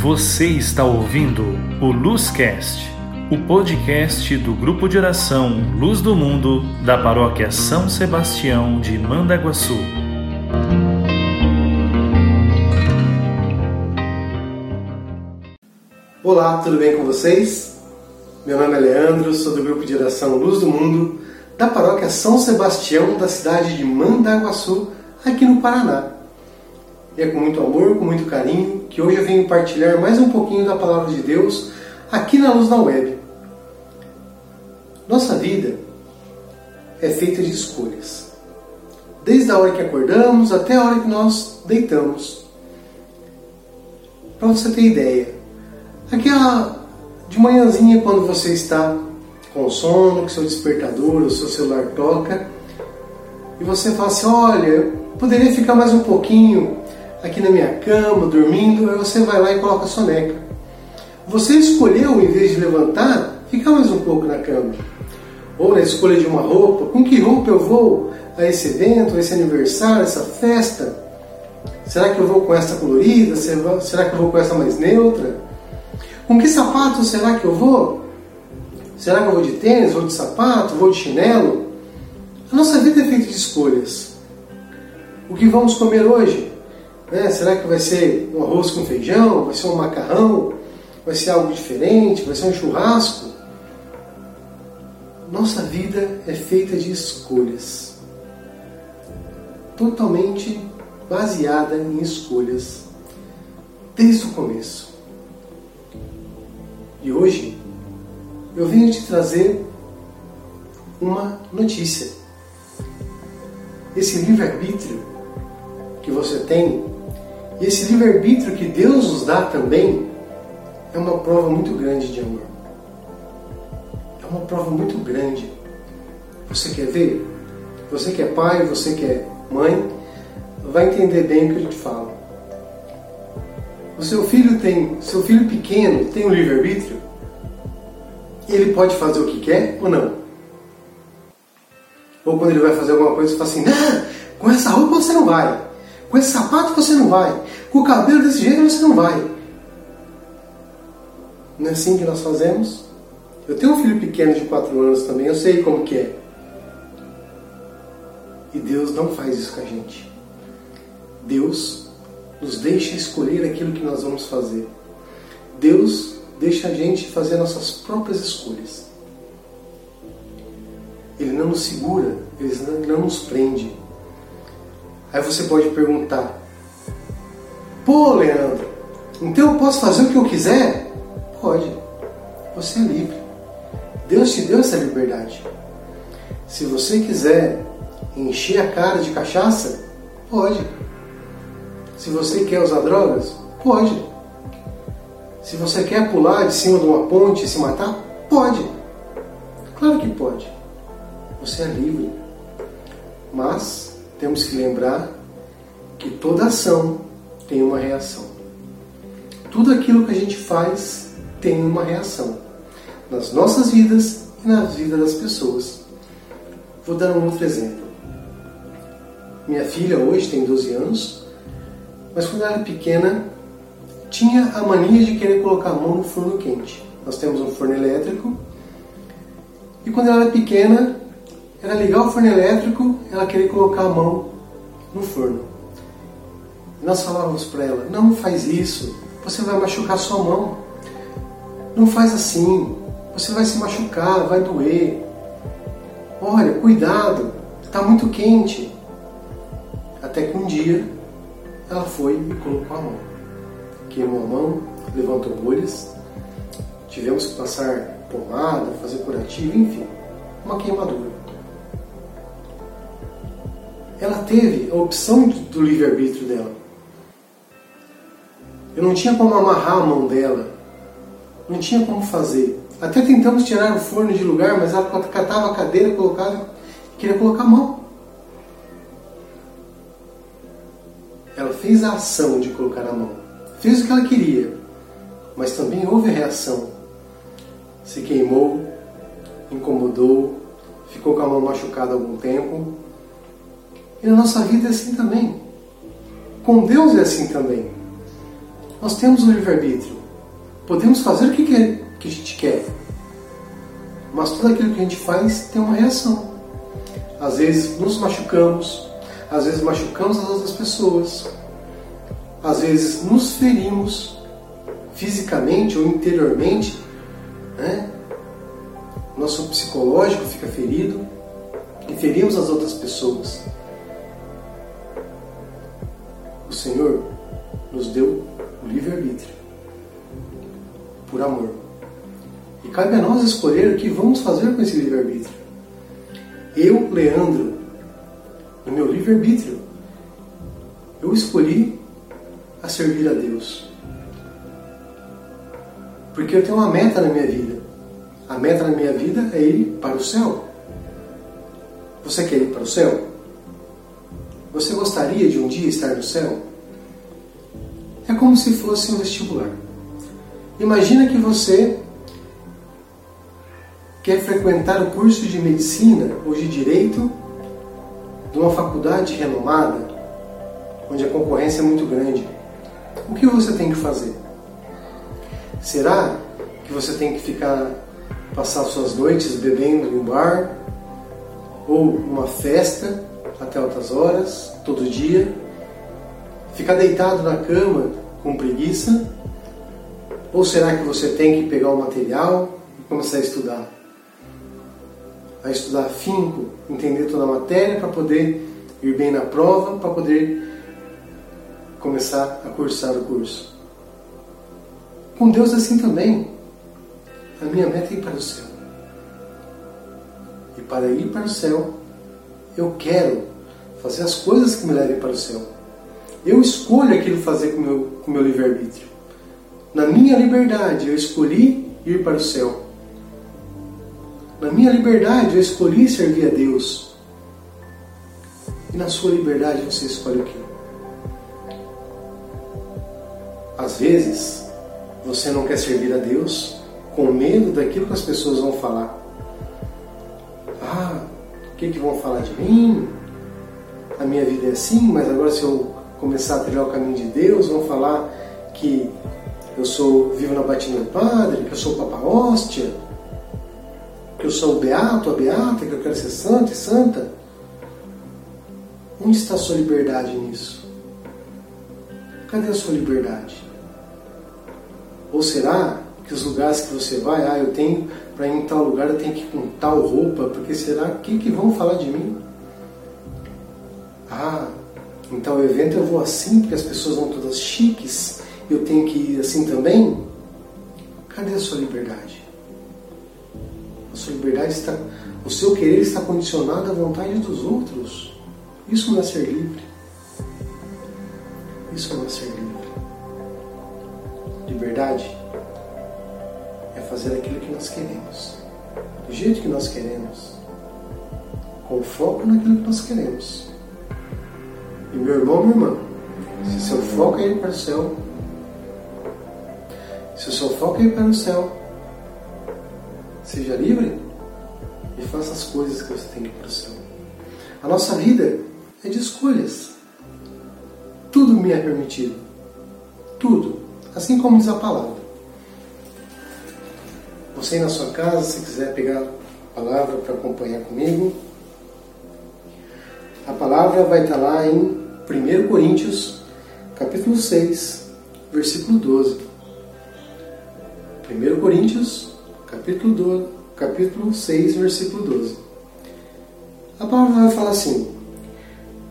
Você está ouvindo o Luzcast, o podcast do grupo de oração Luz do Mundo da paróquia São Sebastião de Mandaguaçu. Olá, tudo bem com vocês? Meu nome é Leandro, sou do grupo de oração Luz do Mundo da paróquia São Sebastião da cidade de Mandaguaçu, aqui no Paraná. E é com muito amor, com muito carinho, que hoje eu venho partilhar mais um pouquinho da palavra de Deus aqui na Luz da Web. Nossa vida é feita de escolhas. Desde a hora que acordamos até a hora que nós deitamos. Para você ter ideia, aquela de manhãzinha quando você está com sono, que seu despertador, o seu celular toca, e você fala assim, olha, poderia ficar mais um pouquinho aqui na minha cama, dormindo, aí você vai lá e coloca a soneca. Você escolheu, em vez de levantar, ficar mais um pouco na cama. Ou na escolha de uma roupa, com que roupa eu vou a esse evento, a esse aniversário, a essa festa? Será que eu vou com essa colorida? Será que eu vou com essa mais neutra? Com que sapato será que eu vou? Será que eu vou de tênis, vou de sapato, vou de chinelo? A nossa vida é feita de escolhas. O que vamos comer hoje? Né? Será que vai ser um arroz com feijão? Vai ser um macarrão? Vai ser algo diferente? Vai ser um churrasco? Nossa vida é feita de escolhas. Totalmente baseada em escolhas. Desde o começo. E hoje eu venho te trazer uma notícia. Esse livre-arbítrio que você tem e esse livre-arbítrio que Deus nos dá também é uma prova muito grande de amor. É uma prova muito grande. Você quer ver? Você que é pai, você que é mãe, vai entender bem o que eu te falo. O seu filho tem, seu filho pequeno tem um livre-arbítrio? Ele pode fazer o que quer ou não? Ou quando ele vai fazer alguma coisa, você fala assim: não, com essa roupa você não vai. Com esse sapato você não vai. Com o cabelo desse jeito você não vai. Não é assim que nós fazemos? Eu tenho um filho pequeno de 4 anos também, eu sei como que é. E Deus não faz isso com a gente. Deus nos deixa escolher aquilo que nós vamos fazer. Deus deixa a gente fazer nossas próprias escolhas. Ele não nos segura, ele não nos prende. Aí você pode perguntar: Pô, Leandro, então eu posso fazer o que eu quiser? Pode. Você é livre. Deus te deu essa liberdade. Se você quiser encher a cara de cachaça, pode. Se você quer usar drogas, pode. Se você quer pular de cima de uma ponte e se matar, pode. Claro que pode. Você é livre. Mas temos que lembrar que toda ação tem uma reação. Tudo aquilo que a gente faz tem uma reação nas nossas vidas e na vida das pessoas. Vou dar um outro exemplo. Minha filha hoje tem 12 anos, mas quando era pequena tinha a mania de querer colocar a mão no forno quente. Nós temos um forno elétrico e quando ela era pequena era ligar o forno elétrico, ela queria colocar a mão no forno. Nós falávamos para ela: não faz isso, você vai machucar sua mão. Não faz assim, você vai se machucar, vai doer. Olha, cuidado, está muito quente. Até que um dia ela foi e colocou a mão. Queimou a mão, levantou bolhas, tivemos que passar pomada, fazer curativo, enfim, uma queimadura ela teve a opção do livre-arbítrio dela. Eu não tinha como amarrar a mão dela. Não tinha como fazer. Até tentamos tirar o forno de lugar, mas ela catava a cadeira, colocava e queria colocar a mão. Ela fez a ação de colocar a mão. Fez o que ela queria. Mas também houve reação. Se queimou, incomodou, ficou com a mão machucada algum tempo, e na nossa vida é assim também. Com Deus é assim também. Nós temos um livre-arbítrio. Podemos fazer o que, quer, que a gente quer. Mas tudo aquilo que a gente faz tem uma reação. Às vezes nos machucamos, às vezes machucamos as outras pessoas, às vezes nos ferimos fisicamente ou interiormente, né? nosso psicológico fica ferido e ferimos as outras pessoas. O Senhor nos deu o livre-arbítrio por amor. E cabe a nós escolher o que vamos fazer com esse livre-arbítrio. Eu, Leandro, no meu livre-arbítrio, eu escolhi a servir a Deus. Porque eu tenho uma meta na minha vida. A meta na minha vida é ir para o céu. Você quer ir para o céu? Você gostaria de um dia estar no céu? É como se fosse um vestibular. Imagina que você quer frequentar o curso de medicina ou de direito de uma faculdade renomada, onde a concorrência é muito grande. O que você tem que fazer? Será que você tem que ficar passar suas noites bebendo em um bar ou numa festa até altas horas, todo dia, ficar deitado na cama com preguiça? Ou será que você tem que pegar o material e começar a estudar? A estudar afinco, entender toda a matéria para poder ir bem na prova, para poder começar a cursar o curso. Com Deus assim também. A minha meta é ir para o céu. E para ir para o céu, eu quero fazer as coisas que me levem para o céu. Eu escolho aquilo fazer com meu, o com meu livre-arbítrio. Na minha liberdade, eu escolhi ir para o céu. Na minha liberdade, eu escolhi servir a Deus. E na sua liberdade, você escolhe o quê? Às vezes, você não quer servir a Deus com medo daquilo que as pessoas vão falar. Que, que vão falar de mim? A minha vida é assim, mas agora se eu começar a trilhar o caminho de Deus, vão falar que eu sou vivo na batina do padre, que eu sou o Papa Hóstia, que eu sou o beato, a beata, que eu quero ser santo e santa. Onde está a sua liberdade nisso? Cadê a sua liberdade? Ou será que os lugares que você vai, ah, eu tenho, para ir em tal lugar eu tenho que ir com tal roupa, porque será que que vão falar de mim? Ah, em tal evento eu vou assim, porque as pessoas vão todas chiques, eu tenho que ir assim também? Cadê a sua liberdade? A sua liberdade está, o seu querer está condicionado à vontade dos outros. Isso não é ser livre. Isso não é ser livre. Liberdade é fazer aquilo que nós queremos, do jeito que nós queremos, com foco naquilo que nós queremos. E meu irmão, minha irmã, se seu foco é ir para o céu, se o seu foco é ir para o céu, seja livre e faça as coisas que você tem que ir para o céu. A nossa vida é de escolhas. Tudo me é permitido. Tudo. Assim como diz a palavra. Você aí na sua casa, se quiser pegar a palavra para acompanhar comigo, a palavra vai estar lá em 1 Coríntios, capítulo 6, versículo 12. 1 Coríntios, capítulo, 12, capítulo 6, versículo 12. A palavra vai falar assim: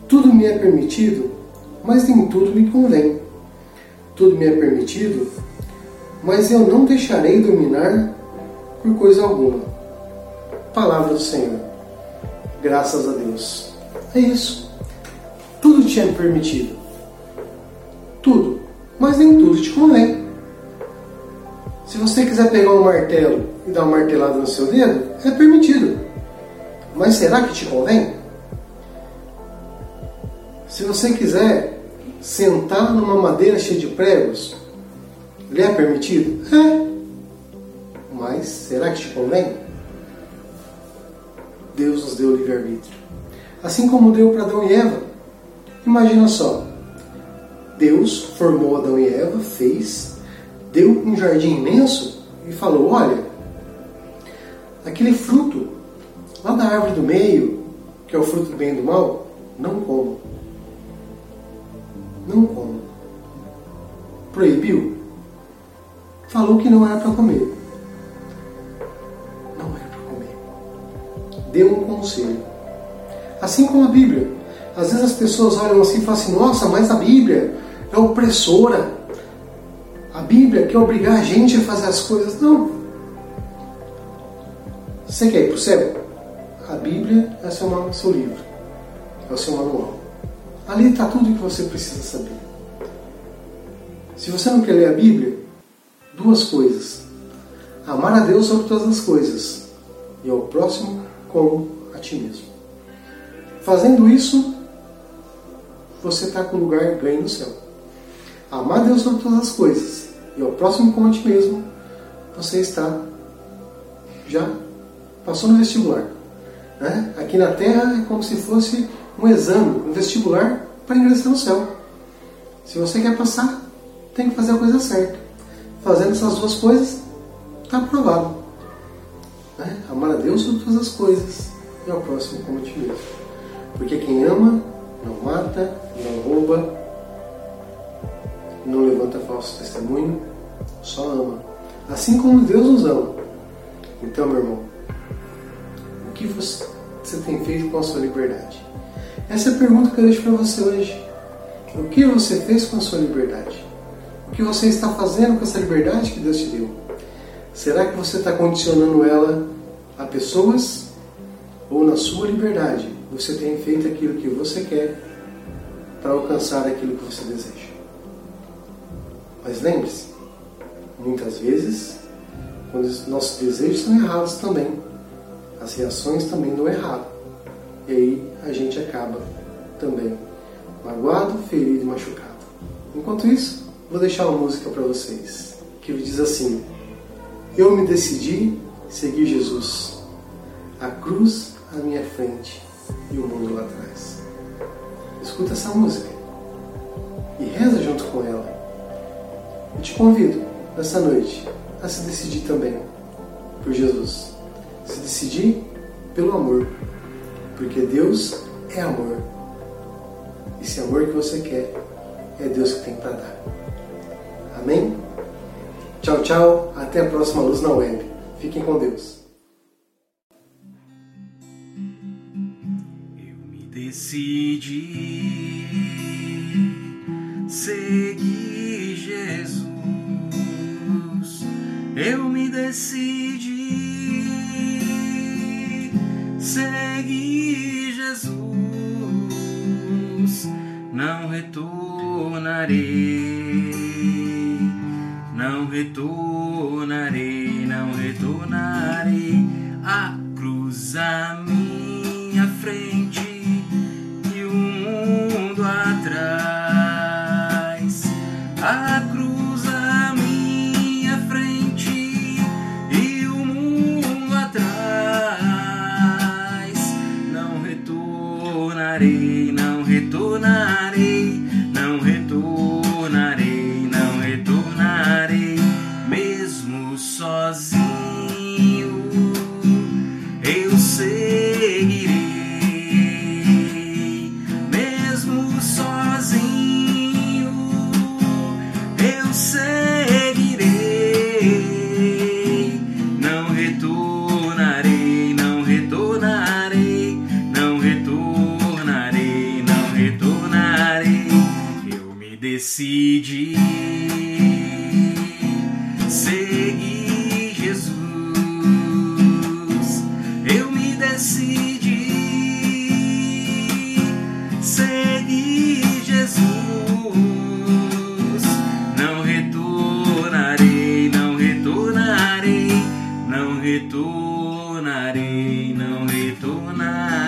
Tudo me é permitido, mas nem tudo me convém. Tudo me é permitido, mas eu não deixarei dominar por coisa alguma. Palavra do Senhor. Graças a Deus. É isso. Tudo te é permitido. Tudo. Mas nem tudo te convém. Se você quiser pegar um martelo e dar uma martelada no seu dedo, é permitido. Mas será que te convém? Se você quiser sentar numa madeira cheia de pregos, lhe é permitido? É. Mas será que te convém? Deus nos deu livre-arbítrio. Assim como deu para Adão e Eva. Imagina só. Deus formou Adão e Eva, fez, deu um jardim imenso e falou: Olha, aquele fruto lá da árvore do meio, que é o fruto do bem e do mal, não como. Não como. Proibiu? Falou que não era para comer. Deu um conselho. Assim como a Bíblia. Às vezes as pessoas olham assim e falam assim: Nossa, mas a Bíblia é opressora. A Bíblia quer obrigar a gente a fazer as coisas. Não. Você quer ir para o céu? A Bíblia é seu, seu livro, é o seu manual. Ali está tudo o que você precisa saber. Se você não quer ler a Bíblia, duas coisas. Amar a Deus sobre todas as coisas e ao próximo como a ti mesmo. Fazendo isso, você está com lugar ganho no céu. Amar Deus sobre todas as coisas e ao próximo como a ti mesmo, você está já passou no vestibular. Né? Aqui na Terra é como se fosse um exame, um vestibular para ingressar no céu. Se você quer passar, tem que fazer a coisa certa. Fazendo essas duas coisas, está aprovado. Né? Amar a Deus sobre todas as coisas e ao próximo como a ti mesmo. Porque quem ama, não mata, não rouba, não levanta falso testemunho, só ama. Assim como Deus nos ama. Então, meu irmão, o que você tem feito com a sua liberdade? Essa é a pergunta que eu deixo para você hoje. O que você fez com a sua liberdade? O que você está fazendo com essa liberdade que Deus te deu? Será que você está condicionando ela a pessoas? Ou na sua liberdade você tem feito aquilo que você quer para alcançar aquilo que você deseja? Mas lembre-se, muitas vezes, quando os nossos desejos são errados também, as reações também dão errado. E aí a gente acaba também magoado, ferido e machucado. Enquanto isso, vou deixar uma música para vocês que diz assim: Eu me decidi seguir Jesus, a cruz à minha frente e o mundo lá atrás. Escuta essa música e reza junto com ela. Eu te convido nessa noite a se decidir também por Jesus. Se decidir pelo amor. Porque Deus é amor. E esse amor que você quer é Deus que tem para dar. Amém? Tchau, tchau. Até a próxima Luz na Web. Fiquem com Deus. Eu me decidi seguir Jesus. Eu me decidi seguir Jesus. Não retornarei, não retornarei, não retornarei a cruz à minha frente e o mundo atrás. A cruz à minha frente e o mundo atrás. Não retornarei, decidi seguir Jesus. Eu me decidi seguir Jesus. Não retornarei, não retornarei, não retornarei, não retornarei.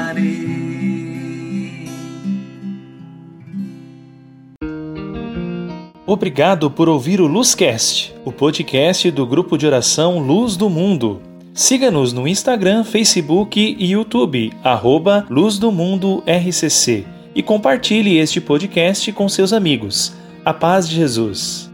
Obrigado por ouvir o Luzcast, o podcast do grupo de oração Luz do Mundo. Siga-nos no Instagram, Facebook e YouTube, arroba Luz do Mundo RCC, e compartilhe este podcast com seus amigos. A paz de Jesus.